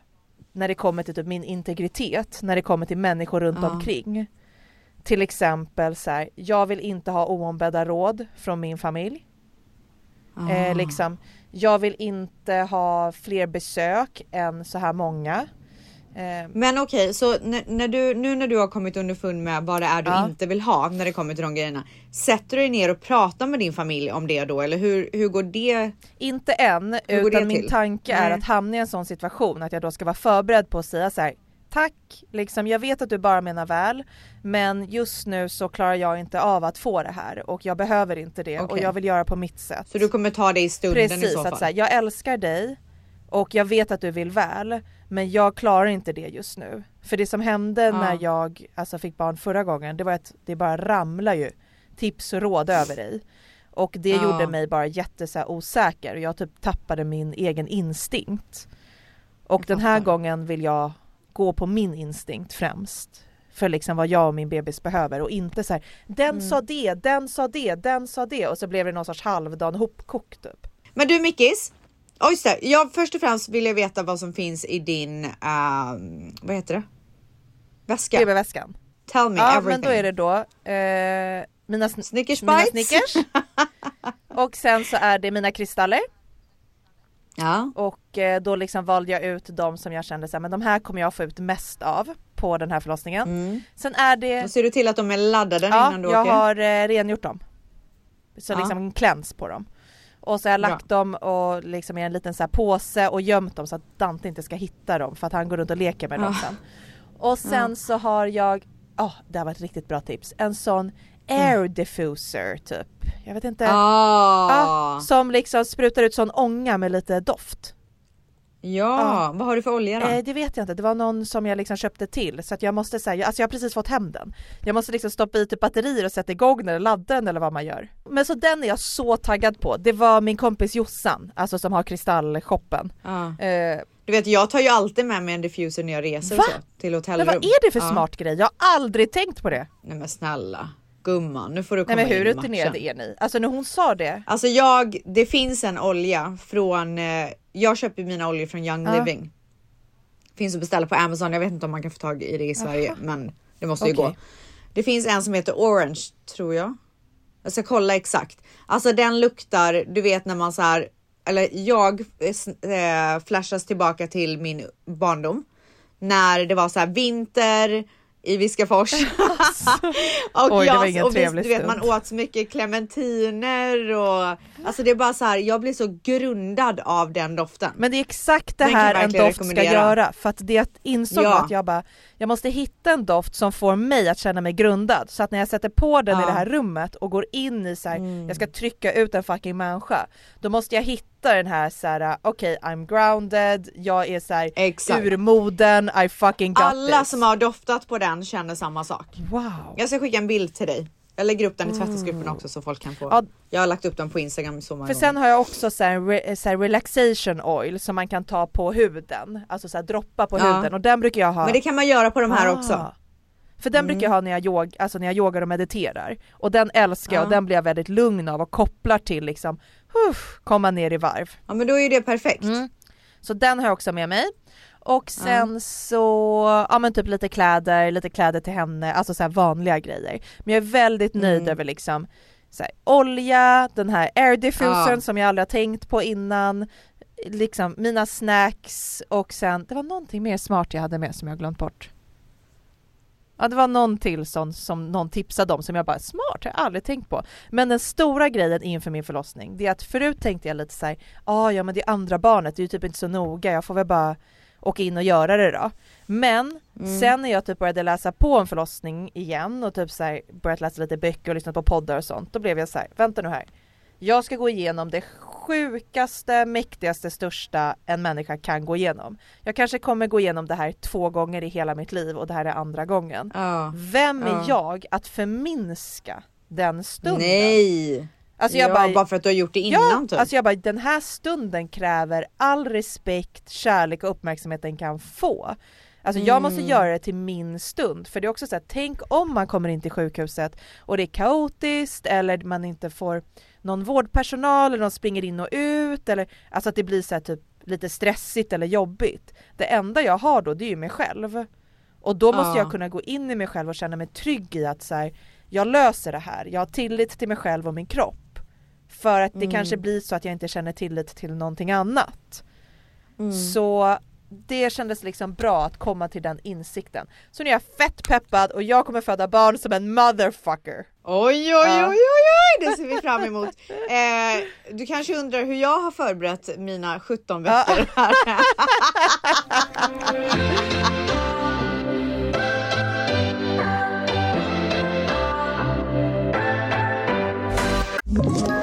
när det kommer till typ min integritet, när det kommer till människor runt Ja. omkring. Till exempel så här, jag vill inte ha oombedda råd från min familj. Ah. Eh, liksom, jag vill inte ha fler besök än så här många. Eh, Men okej, så när, när du, nu när du har kommit underfund med vad det är du Ja. inte vill ha när det kommer till de grejerna. Sätter du dig ner och pratar med din familj om det då eller hur, hur går det? Inte än, utan min till? tanke är att hamna i en sån situation att jag då ska vara förberedd på att säga så här. Tack, liksom, jag vet att du bara menar väl men just nu så klarar jag inte av att få det här och jag behöver inte det och Okej. jag vill göra på mitt sätt. Så du kommer ta det i stunden i Precis, så fall? här, jag älskar dig och jag vet att du vill väl men jag klarar inte det just nu. För det som hände när jag alltså, fick barn förra gången det var att det bara ramlar ju tips och råd över dig. Och det Ja. gjorde mig bara jätte så här, osäker och jag typ tappade min egen instinkt. Och Jag den här fattar. gången vill jag gå på min instinkt främst. För liksom vad jag och min bebis behöver och inte så här, den Mm. sa det, den sa det, den sa det och så blev det någon sorts halvdan hopkok typ. Men du Mickis, oh, just det. Jag, först och främst vill jag veta vad som finns i din, ehm, vad heter det? Väska. BB-väskan. Tell me Ja everything. men då är det då eh, mina, sn- Snickers mina bites. Snickers och sen så är det mina kristaller Ja. och eh, då liksom valde jag ut de som jag kände så här, men de här kommer jag få ut mest av på den här förlossningen. Mm. Sen är det, Då ser du till att de är laddade ja innan du jag åker? har eh, rengjort dem. Så Ja. liksom en cleanse på dem. Och så har jag lagt dem och liksom i en liten så påse och gömt dem så att Dante inte ska hitta dem för att han går runt och leker med dem Ja. sen. Och sen så har jag, ja det här var ett riktigt bra tips, en sån air diffuser typ. Jag vet inte. Ah. Ja, som liksom sprutar ut sån ånga med lite doft. Ja, vad har du för olja då? Eh, det vet jag inte, det var någon som jag liksom köpte till så att jag måste säga, alltså jag har precis fått hem den. Jag måste liksom stoppa i typ batterier och sätta igång den eller ladda den eller vad man gör. Men så den är jag så taggad på. Det var min kompis Jossan, alltså som har kristallshoppen. Ja. Eh, Du vet jag tar ju alltid med mig en diffuser när jag reser Va? och så, till hotellrum. men vad är det för Ja. smart grej? Jag har aldrig tänkt på det. Nej men snälla gumman, nu får du komma Nej men hur in i rutinerade matchen. är ni? Alltså när hon sa det, Alltså jag, det finns en olja från, eh, jag köper mina oljor från Young Ja. Living. Finns att beställa på Amazon, jag vet inte om man kan få tag i det i Sverige men det måste ju Okej. gå. Det finns en som heter Orange tror jag. Jag ska kolla exakt. Alltså den luktar, du vet när man så här, eller jag eh, s- eh, flashas tillbaka till min barndom. När det var så här vinter i Viskafors. och Oj, det jag, ingen och vi, trevlig du vet, man åt så mycket clementiner och alltså det är bara så här. Jag blir så grundad av den doften. Men det är exakt det Den här en doft ska göra för att det insåg Ja. att jag bara Jag måste hitta en doft som får mig att känna mig grundad så att när jag sätter på den i Ja. Mm. det här rummet och går in i så här, jag ska trycka ut en fucking människa Då måste jag hitta den här såhär, okej I'm grounded, jag är såhär Exakt. ur moden, I fucking got Alla this. som har doftat på den känner samma sak. Wow. Jag ska skicka en bild till dig. Jag lägger upp den i tvättisgruppen också så folk kan få. Ja. Jag har lagt upp den på Instagram så många För gånger. sen har jag också så här, re, så här relaxation oil som man kan ta på huden, alltså så här, droppa på Ja. huden och den brukar jag ha. Men det kan man göra på de här Ah. också. För den brukar jag ha när jag, yog, alltså när jag yogar och mediterar. Och den älskar jag Ja. och den blir jag väldigt lugn av och kopplar till liksom, uff, komma ner i varv. Ja men då är det perfekt. Mm. Så den har jag också med mig. Och sen så, ja men typ lite kläder, lite kläder till henne, alltså så här vanliga grejer. Men jag är väldigt nöjd Mm. över liksom så här, olja, den här air diffusern Ja. som jag aldrig har tänkt på innan, liksom mina snacks och sen, det var någonting mer smart jag hade med som jag har glömt bort. Ja det var någon till sån som någon tipsade om som jag bara smart, har jag aldrig tänkt på. Men den stora grejen inför min förlossning, det är att förut tänkte jag lite så här, ah, ja men det är andra barnet, det är ju typ inte så noga, jag får väl bara åka in och göra det då. Men Mm. sen när jag typ började läsa på en förlossning igen och typ så här börjat läsa lite böcker och lyssna på poddar och sånt, då blev jag så här, vänta nu här. Jag ska gå igenom det sjukaste, mäktigaste, största en människa kan gå igenom. Jag kanske kommer gå igenom det här två gånger i hela mitt liv och det här är andra gången. Ja. Vem är Ja. jag att förminska den stunden? Nej! Alltså jag ja, bara, bara, för att du har gjort det innan ja, typ. alltså jag bara, den här stunden kräver all respekt, kärlek och uppmärksamhet den kan få. Alltså jag måste Mm. göra det till min stund, för det är också så här, tänk om man kommer in till sjukhuset och det är kaotiskt eller man inte får någon vårdpersonal eller de springer in och ut eller alltså att det blir så här typ lite stressigt eller jobbigt. Det enda jag har då det är ju mig själv. Och då måste Ja. jag kunna gå in i mig själv och känna mig trygg i att så här, jag löser det här, jag har tillit till mig själv och min kropp. För att det Mm. kanske blir så att jag inte känner tillit till någonting annat. Mm. Så det kändes liksom bra att komma till den insikten. Så nu är jag fett peppad och jag kommer föda barn som en motherfucker. Oj, oj, Ja. oj, oj, oj, det ser vi fram emot. Eh, du kanske undrar hur jag har förberett mina 17 veckor här.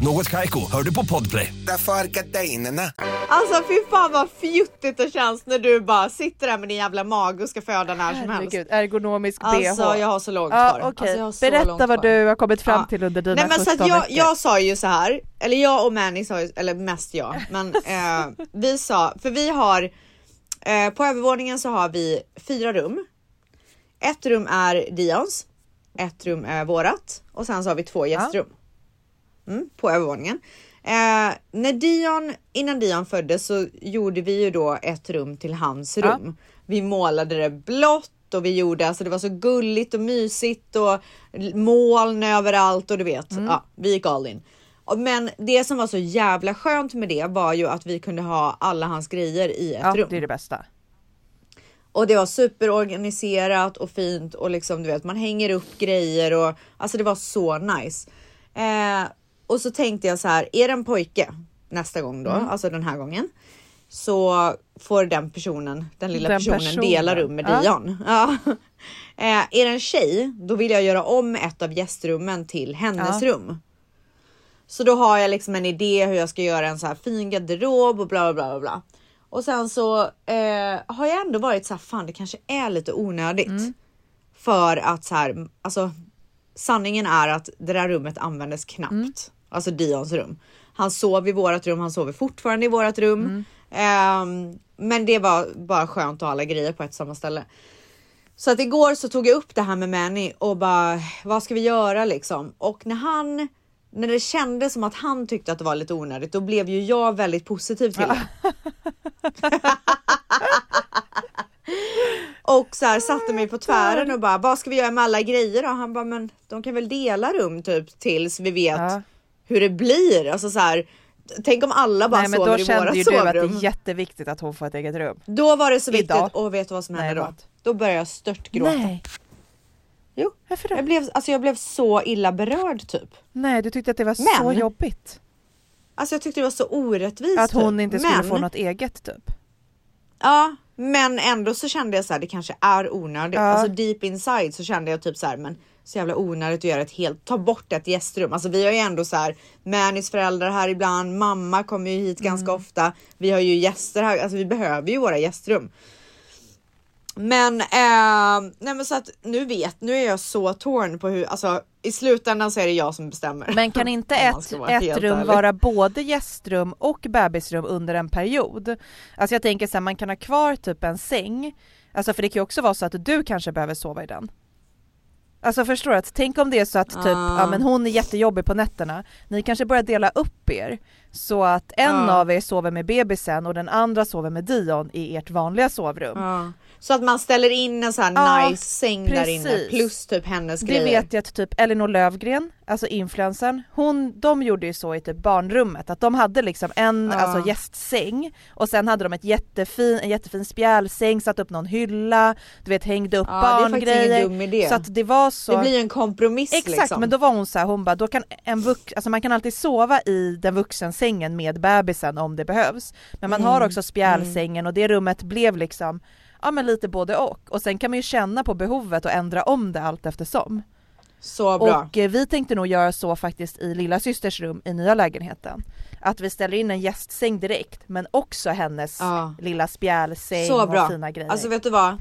Något Kaiko, hör du på Podplay. Därför. Alltså fy fan vad fjuttigt det känns när du bara sitter där med din jävla mage och ska föda när som helst. Herregud, ergonomisk bh. Alltså jag har så långt ja, kvar. okej. Alltså, jag har så Berätta långt vad du har kommit fram Ja. till under dina Nej men så 17 att jag, veckor. jag sa ju så här, eller jag och Manny sa ju, eller mest jag, men eh, vi sa, för vi har eh, på övervåningen så har vi fyra rum. Ett rum är Dions, ett rum är vårat och sen så har vi två gästrum. Mm, på övervåningen. Eh, när Dion, innan Dion föddes så gjorde vi ju då ett rum till hans Ja. rum. Vi målade det blått och vi gjorde, alltså det var så gulligt och mysigt och moln överallt och du vet, ja, vi gick all in. Men det som var så jävla skönt med det var ju att vi kunde ha alla hans grejer i ett ja, rum. det är det bästa. Och det var superorganiserat och fint och liksom du vet man hänger upp grejer och alltså det var så nice. Eh, och så tänkte jag så här, är det en pojke nästa gång då, Mm. alltså den här gången, så får den personen, den lilla Den personen, personen. dela rum med Ja. Dion. Ja. Eh, är det en tjej, då vill jag göra om ett av gästrummen till hennes Ja. rum. Så då har jag liksom en idé hur jag ska göra en så här fin garderob och bla bla bla. bla. Och sen så eh, har jag ändå varit så här, fan det kanske är lite onödigt. För att så här, alltså sanningen är att det där rummet användes knappt. Alltså Dions rum. Han sov i vårat rum, han sover fortfarande i vårat rum. Ehm, men det var bara skönt att ha alla grejer på ett samma ställe. Så att igår så tog jag upp det här med Manny och bara vad ska vi göra liksom? Och när han när det kändes som att han tyckte att det var lite onödigt, då blev ju jag väldigt positiv till det. och så här satte mig på tvären och bara vad ska vi göra med alla grejer då? Han bara men de kan väl dela rum typ tills vi vet Ja. Hur det blir. Alltså så här, tänk om alla bara Nej men sover då i kände våra ju du att det sovrum. är jätteviktigt att hon får ett eget rum. Då var det så viktigt Idag. och vet du vad som hände då? vad? Då började jag störtgråta. Nej. Jo. Varför då? Jag blev, alltså jag blev så illa berörd typ. Nej du tyckte att det var så Men- jobbigt. Alltså jag tyckte det var så orättvist. Att hon typ. inte skulle men, få något eget typ. Ja, men ändå så kände jag så här, det kanske är onödigt. Ja. Alltså deep inside så kände jag typ så här, men så jävla onödigt att göra ett helt, ta bort ett gästrum. Alltså vi har ju ändå så här Mannys föräldrar här ibland, mamma kommer ju hit ganska Mm. ofta. Vi har ju gäster här, alltså vi behöver ju våra gästrum. Men, eh, nej men så att nu vet, nu är jag så torn på hur, alltså i slutändan så är det jag som bestämmer. Men kan inte ett, ett rum ärlig. vara både gästrum och bebisrum under en period? Alltså jag tänker så här, man kan ha kvar typ en säng, alltså för det kan ju också vara så att du kanske behöver sova i den. Alltså förstår du? Att, tänk om det är så att typ, Ah. ja men hon är jättejobbig på nätterna, ni kanske börjar dela upp er så att en Ja. av er sover med bebisen och den andra sover med Dion i ert vanliga sovrum. Ja. Så att man ställer in en sån här Ja, nice säng där inne precis. plus typ hennes Det grejer. vet jag att typ Elinor Lövgren, alltså influencern, hon, de gjorde ju så i typ barnrummet att de hade liksom en Ja. alltså gästsäng och sen hade de ett jättefin, en jättefin spjälsäng, satt upp någon hylla, du vet hängde upp Ja, det barngrejer. Så att det var så Det blir en kompromiss Exakt liksom. men då var hon så här, hon bara då kan en vux, alltså man kan alltid sova i den vuxensängen med bebisen om det behövs. Men man Mm, har också spjälsängen och det rummet blev liksom Ja men lite både och och sen kan man ju känna på behovet och ändra om det allt eftersom. Så bra. Och eh, vi tänkte nog göra så faktiskt i lilla systers rum i nya lägenheten. Att vi ställer in en gästsäng direkt men också hennes Ja. lilla spjälsäng Så och bra. fina grejer. Alltså vet du vad?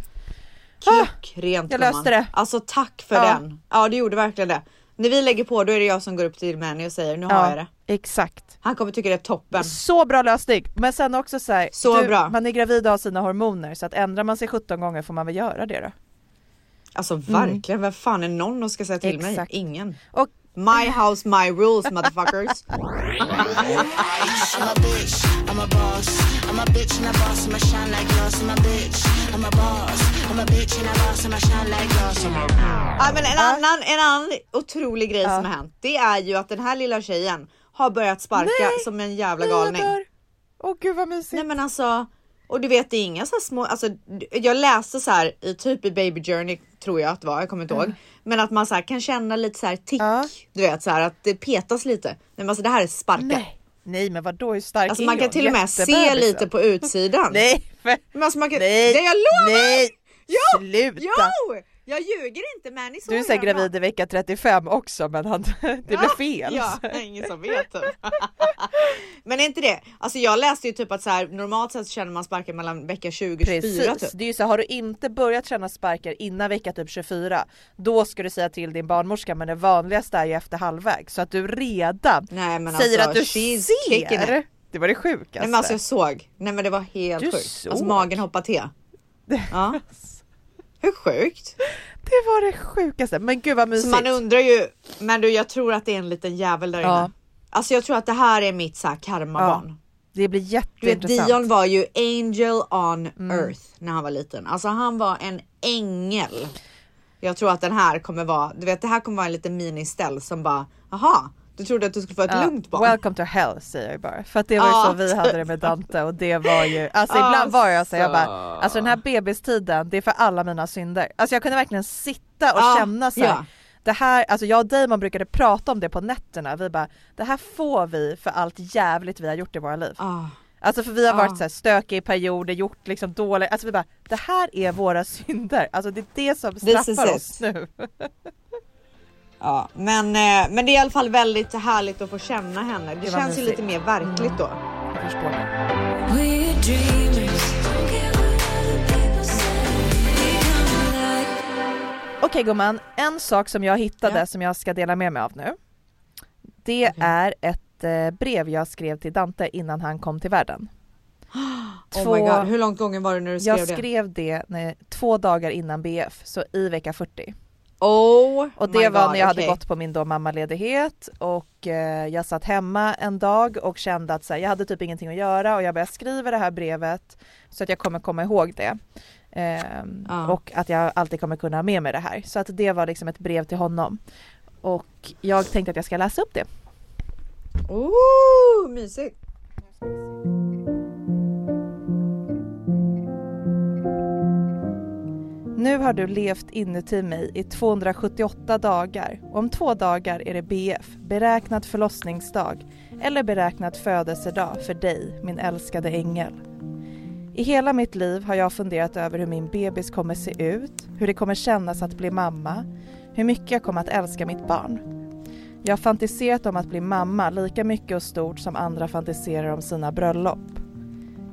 Klockrent jag gumman. löste det. Alltså tack för Ja. den. Ja du gjorde verkligen det. När vi lägger på då är det jag som går upp till Manny och säger nu har ja, jag det. Exakt. Han kommer tycka det är toppen. Så bra lösning! Men sen också så här, Så du, bra. man är gravid och har sina hormoner så att ändrar man sig 17 gånger får man väl göra det då. Alltså verkligen, vem fan är någon som ska säga till mig? Exakt. Ingen. Och My house, my rules motherfuckers. Ja, men en, annan, en annan otrolig grej som har hänt, det är ju att den här lilla tjejen har börjat sparka Nej! som en jävla galning. Åh gud vad mysigt. Nej men alltså, och du vet det är inga så här små, alltså jag läste så här i typ i Baby Journey tror jag att det var, jag kommer inte ihåg. Men att man så här kan känna lite så här tick, Ja. du vet så här att det petas lite. Nej men alltså det här är sparkar. Nej, nej men vadå hur stark Alltså är man kan hon? till och med se lite va? på utsidan. Nej, för... Men alltså man kan, nej, det jag lovar! nej, Jo! sluta! Jo! Jag ljuger inte men ni såg Du är så var. gravid i vecka 35 också men han, det blev fel. Ja, ingen som vet typ. Men är inte det? Alltså jag läste ju typ att så här, normalt sett känner man sparkar mellan vecka 20 och 24 Precis, typ. det är ju så har du inte börjat känna sparkar innan vecka typ 24 då ska du säga till din barnmorska men det vanligaste är ju efter halvväg så att du redan Nej men säger alltså att du ser. Det var det sjukaste. Nej men alltså jag såg. Nej men det var helt Du sjukt. såg? Alltså magen hoppade till. Ja. Hur sjukt? Det var det sjukaste, men gud vad Så mysigt. man undrar ju, men du jag tror att det är en liten jävel där Ja. inne. Alltså jag tror att det här är mitt så här karmabarn. Det blir Du vet jätteintressant. Dion var ju angel on earth när han var liten. Alltså han var en ängel. Jag tror att den här kommer vara, du vet det här kommer vara en liten ministäll som bara, aha, du trodde att du skulle få ett Ja, lugnt barn. Welcome to hell säger jag bara. För att det var ju Ja, så vi hade det med Dante och det var ju, alltså Ja, ibland var jag så jag bara, alltså den här bebistiden det är för alla mina synder. Alltså jag kunde verkligen sitta och Ja, känna så här, ja. det här, alltså jag och Damon brukade prata om det på nätterna, vi bara, det här får vi för allt jävligt vi har gjort i våra liv. Ah. Alltså för vi har varit Ja. så här stökiga i perioder, gjort liksom dåliga, alltså vi bara, det här är våra synder, alltså det är det som straffar oss nu. Ja, men, eh, men det är i alla fall väldigt härligt att få känna henne. Det, Det känns ju lite mer verkligt då. Jag förstår det. Okej gumman, en sak som jag hittade Ja. som jag ska dela med mig av nu. Det är ett eh, brev jag skrev till Dante innan han kom till världen. Oh my god, hur långt gången var det när du skrev jag det? skrev det när, två dagar innan BF, så i vecka 40. Oh Och det var God, när jag hade okej. gått på min då mammaledighet och eh, jag satt hemma en dag och kände att så här, jag hade typ ingenting att göra och jag började skriva det här brevet så att jag kommer komma ihåg det. Ehm, Ja. Och att jag alltid kommer kunna ha med mig det här. Så att det var liksom ett brev till honom. Och jag tänkte att jag ska läsa upp det. Oh, mysigt! Nu har du levt inuti mig i 278 dagar och om två dagar är det BF, beräknad förlossningsdag eller beräknad födelsedag för dig, min älskade ängel. I hela mitt liv har jag funderat över hur min bebis kommer se ut, hur det kommer kännas att bli mamma, hur mycket jag kommer att älska mitt barn. Jag har fantiserat om att bli mamma lika mycket och stort som andra fantiserar om sina bröllop.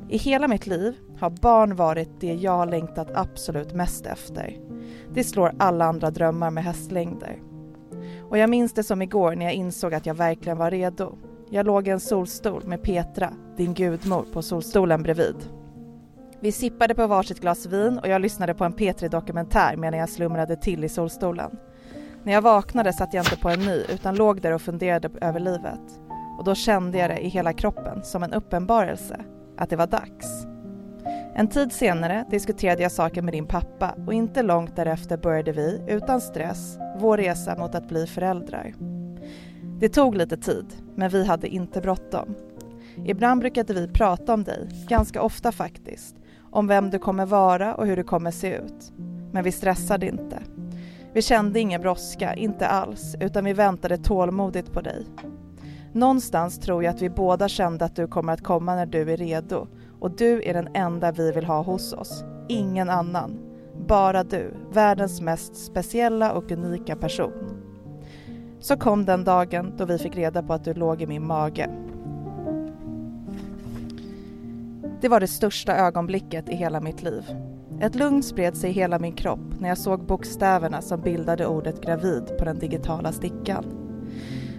I hela mitt liv har barn varit det jag längtat absolut mest efter. Det slår alla andra drömmar med hästlängder. Och jag minns det som igår när jag insåg att jag verkligen var redo. Jag låg i en solstol med Petra, din gudmor, på solstolen bredvid. Vi sippade på varsitt glas vin och jag lyssnade på en P3-dokumentär medan jag slumrade till i solstolen. När jag vaknade satt jag inte på en ny utan låg där och funderade över livet. Och då kände jag det i hela kroppen som en uppenbarelse, att det var dags. En tid senare diskuterade jag saken med din pappa och inte långt därefter började vi, utan stress, vår resa mot att bli föräldrar. Det tog lite tid, men vi hade inte bråttom. Ibland brukade vi prata om dig, ganska ofta faktiskt, om vem du kommer vara och hur du kommer se ut. Men vi stressade inte. Vi kände ingen brådska, inte alls, utan vi väntade tålmodigt på dig. Någonstans tror jag att vi båda kände att du kommer att komma när du är redo och du är den enda vi vill ha hos oss. Ingen annan. Bara du, världens mest speciella och unika person. Så kom den dagen då vi fick reda på att du låg i min mage. Det var det största ögonblicket i hela mitt liv. Ett lugn spred sig i hela min kropp när jag såg bokstäverna som bildade ordet gravid på den digitala stickan.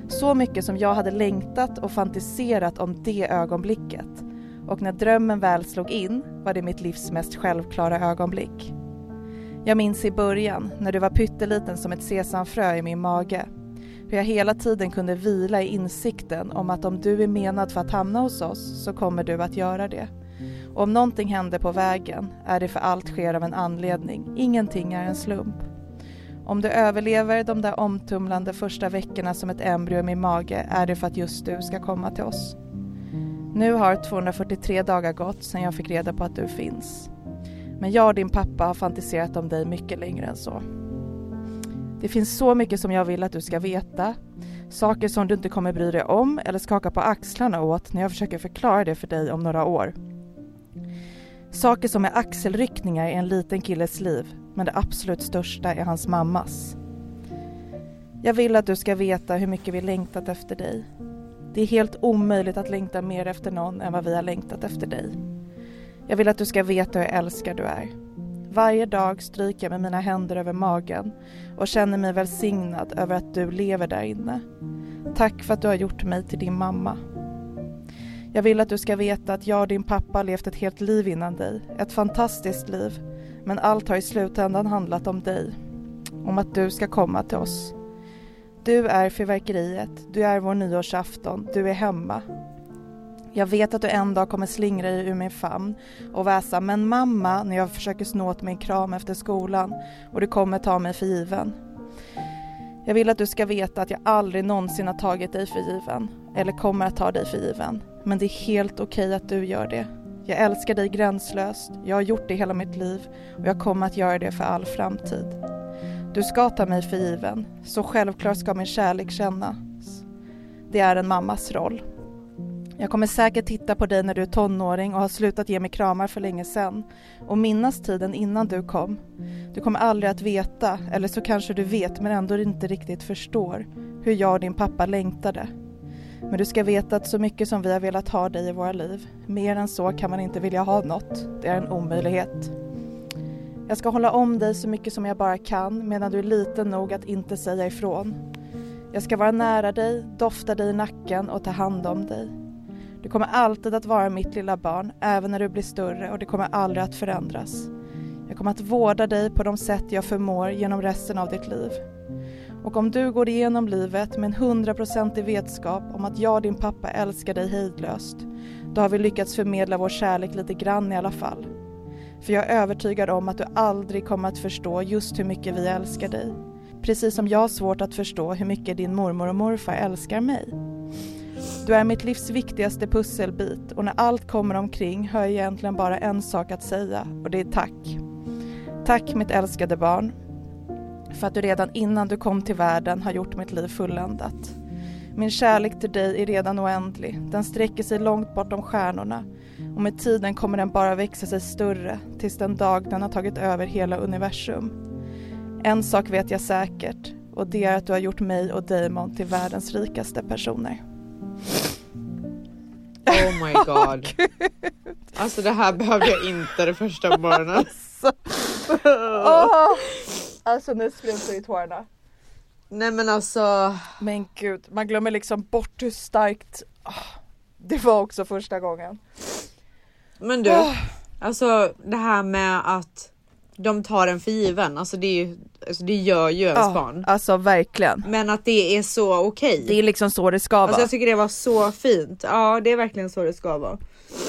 Så mycket som jag hade längtat och fantiserat om det ögonblicket och när drömmen väl slog in var det mitt livs mest självklara ögonblick. Jag minns i början, när du var pytteliten som ett sesamfrö i min mage, hur jag hela tiden kunde vila i insikten om att om du är menad för att hamna hos oss så kommer du att göra det. Och om någonting händer på vägen är det för allt sker av en anledning, ingenting är en slump. Om du överlever de där omtumlande första veckorna som ett embryo i min mage är det för att just du ska komma till oss. Nu har 243 dagar gått sedan jag fick reda på att du finns. Men jag och din pappa har fantiserat om dig mycket längre än så. Det finns så mycket som jag vill att du ska veta. Saker som du inte kommer bry dig om eller skaka på axlarna åt när jag försöker förklara det för dig om några år. Saker som är axelryckningar i en liten killes liv, men det absolut största är hans mammas. Jag vill att du ska veta hur mycket vi längtat efter dig. Det är helt omöjligt att längta mer efter någon än vad vi har längtat efter dig. Jag vill att du ska veta hur älskad du är. Varje dag stryker jag med mina händer över magen och känner mig välsignad över att du lever där inne. Tack för att du har gjort mig till din mamma. Jag vill att du ska veta att jag och din pappa levt ett helt liv innan dig. Ett fantastiskt liv. Men allt har i slutändan handlat om dig. Om att du ska komma till oss. Du är fyrverkeriet, du är vår nyårsafton, du är hemma. Jag vet att du en dag kommer slingra dig ur min famn och väsa “men mamma” när jag försöker snå åt mig en kram efter skolan och du kommer ta mig för given. Jag vill att du ska veta att jag aldrig någonsin har tagit dig för given eller kommer att ta dig för given. Men det är helt okej att du gör det. Jag älskar dig gränslöst, jag har gjort det hela mitt liv och jag kommer att göra det för all framtid. Du ska ta mig för given, så självklart ska min kärlek kännas. Det är en mammas roll. Jag kommer säkert titta på dig när du är tonåring och har slutat ge mig kramar för länge sedan och minnas tiden innan du kom. Du kommer aldrig att veta, eller så kanske du vet men ändå inte riktigt förstår, hur jag och din pappa längtade. Men du ska veta att så mycket som vi har velat ha dig i våra liv, mer än så kan man inte vilja ha något. Det är en omöjlighet. Jag ska hålla om dig så mycket som jag bara kan medan du är liten nog att inte säga ifrån. Jag ska vara nära dig, dofta dig i nacken och ta hand om dig. Du kommer alltid att vara mitt lilla barn, även när du blir större och det kommer aldrig att förändras. Jag kommer att vårda dig på de sätt jag förmår genom resten av ditt liv. Och om du går igenom livet med en hundraprocentig vetskap om att jag och din pappa älskar dig hejdlöst, då har vi lyckats förmedla vår kärlek lite grann i alla fall. För jag är övertygad om att du aldrig kommer att förstå just hur mycket vi älskar dig. Precis som jag har svårt att förstå hur mycket din mormor och morfar älskar mig. Du är mitt livs viktigaste pusselbit och när allt kommer omkring har jag egentligen bara en sak att säga och det är tack. Tack mitt älskade barn. För att du redan innan du kom till världen har gjort mitt liv fulländat. Min kärlek till dig är redan oändlig. Den sträcker sig långt bortom stjärnorna och med tiden kommer den bara växa sig större tills den dag den har tagit över hela universum. En sak vet jag säkert och det är att du har gjort mig och Damon till världens rikaste personer. Oh my god. Alltså det här behövde jag inte det första morgonen. Åh! Alltså nu sprutar i tårarna. Nej men alltså. Men gud, man glömmer liksom bort hur starkt ah, det var också första gången. Men du, Ah. alltså det här med att de tar en för given, alltså det, är ju, alltså det gör ju ens Ja, barn. Alltså verkligen. Men att det är så okej. Det är liksom så det ska Alltså vara. jag tycker det var så fint. Ja det är verkligen så det ska vara.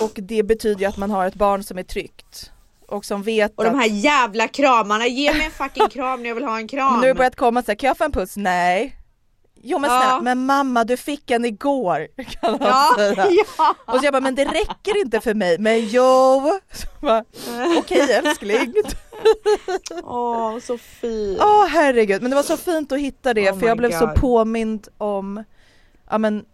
Och det betyder ju att man har ett barn som är tryggt. Och som vet Och att... de här jävla kramarna, ge mig en fucking kram när jag vill ha en kram. Men nu har det börjat komma så här, kan jag få en puss? Nej. Jo men Ja. snälla, men mamma du fick en igår kan han Ja, säga. ja. Och så jag bara, men det räcker inte för mig. Men jo! Så Okej älskling. Åh så fint. Åh herregud, men det var så fint att hitta det Oh för jag blev så God. påmind om ja, men,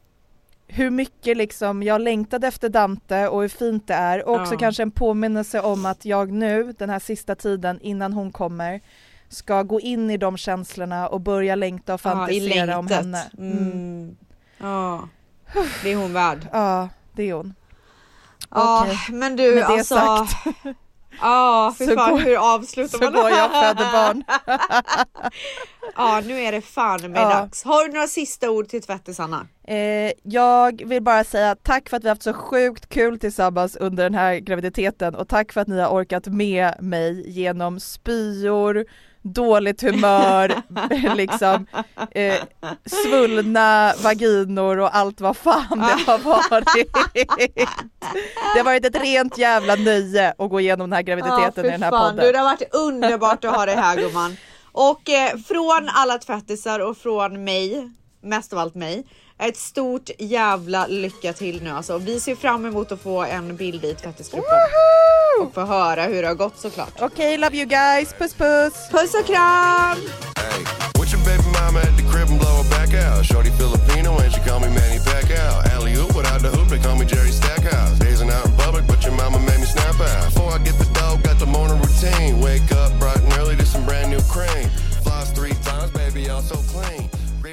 hur mycket liksom jag längtade efter Dante och hur fint det är och också Ja. kanske en påminnelse om att jag nu den här sista tiden innan hon kommer ska gå in i de känslorna och börja längta och Ja, fantisera om längtet. henne. Mm. Mm. Ja, det är hon värd. Ja, det är hon. Ja, Okej. men du Med det alltså. sagt. Ja, för Så fan går- hur avslutar Så man går jag och föder barn. Ja, nu är det fan med Ja. dags. Har du några sista ord till tvättisarna? Eh, jag vill bara säga tack för att vi har haft så sjukt kul tillsammans under den här graviditeten och tack för att ni har orkat med mig genom spyor, dåligt humör, liksom eh, svullna vaginor och allt vad fan det har varit. Det har varit ett rent jävla nöje att gå igenom den här graviditeten Ja, i den här fan. podden. Du, det har varit underbart att ha dig här gumman. Och eh, från alla tvättisar och från mig, mest av allt mig, ett stort jävla lycka till nu alltså. Vi ser fram emot att få en bild i tvättisgruppen och få höra hur det har gått såklart. Okej, love you guys, puss puss! Puss och kram! Hey, with your baby mama at the crib and blow her back out. Shorty Filipino and she call me Manny Pacquiao. Alley oop without the hoop, they call me Jerry Stackhouse. Dazing out in public, but your mama made me snap out. Before I get the dough, got the morning routine. Wake up bright and early to some brand new cream. Floss three times, baby, I'm so clean.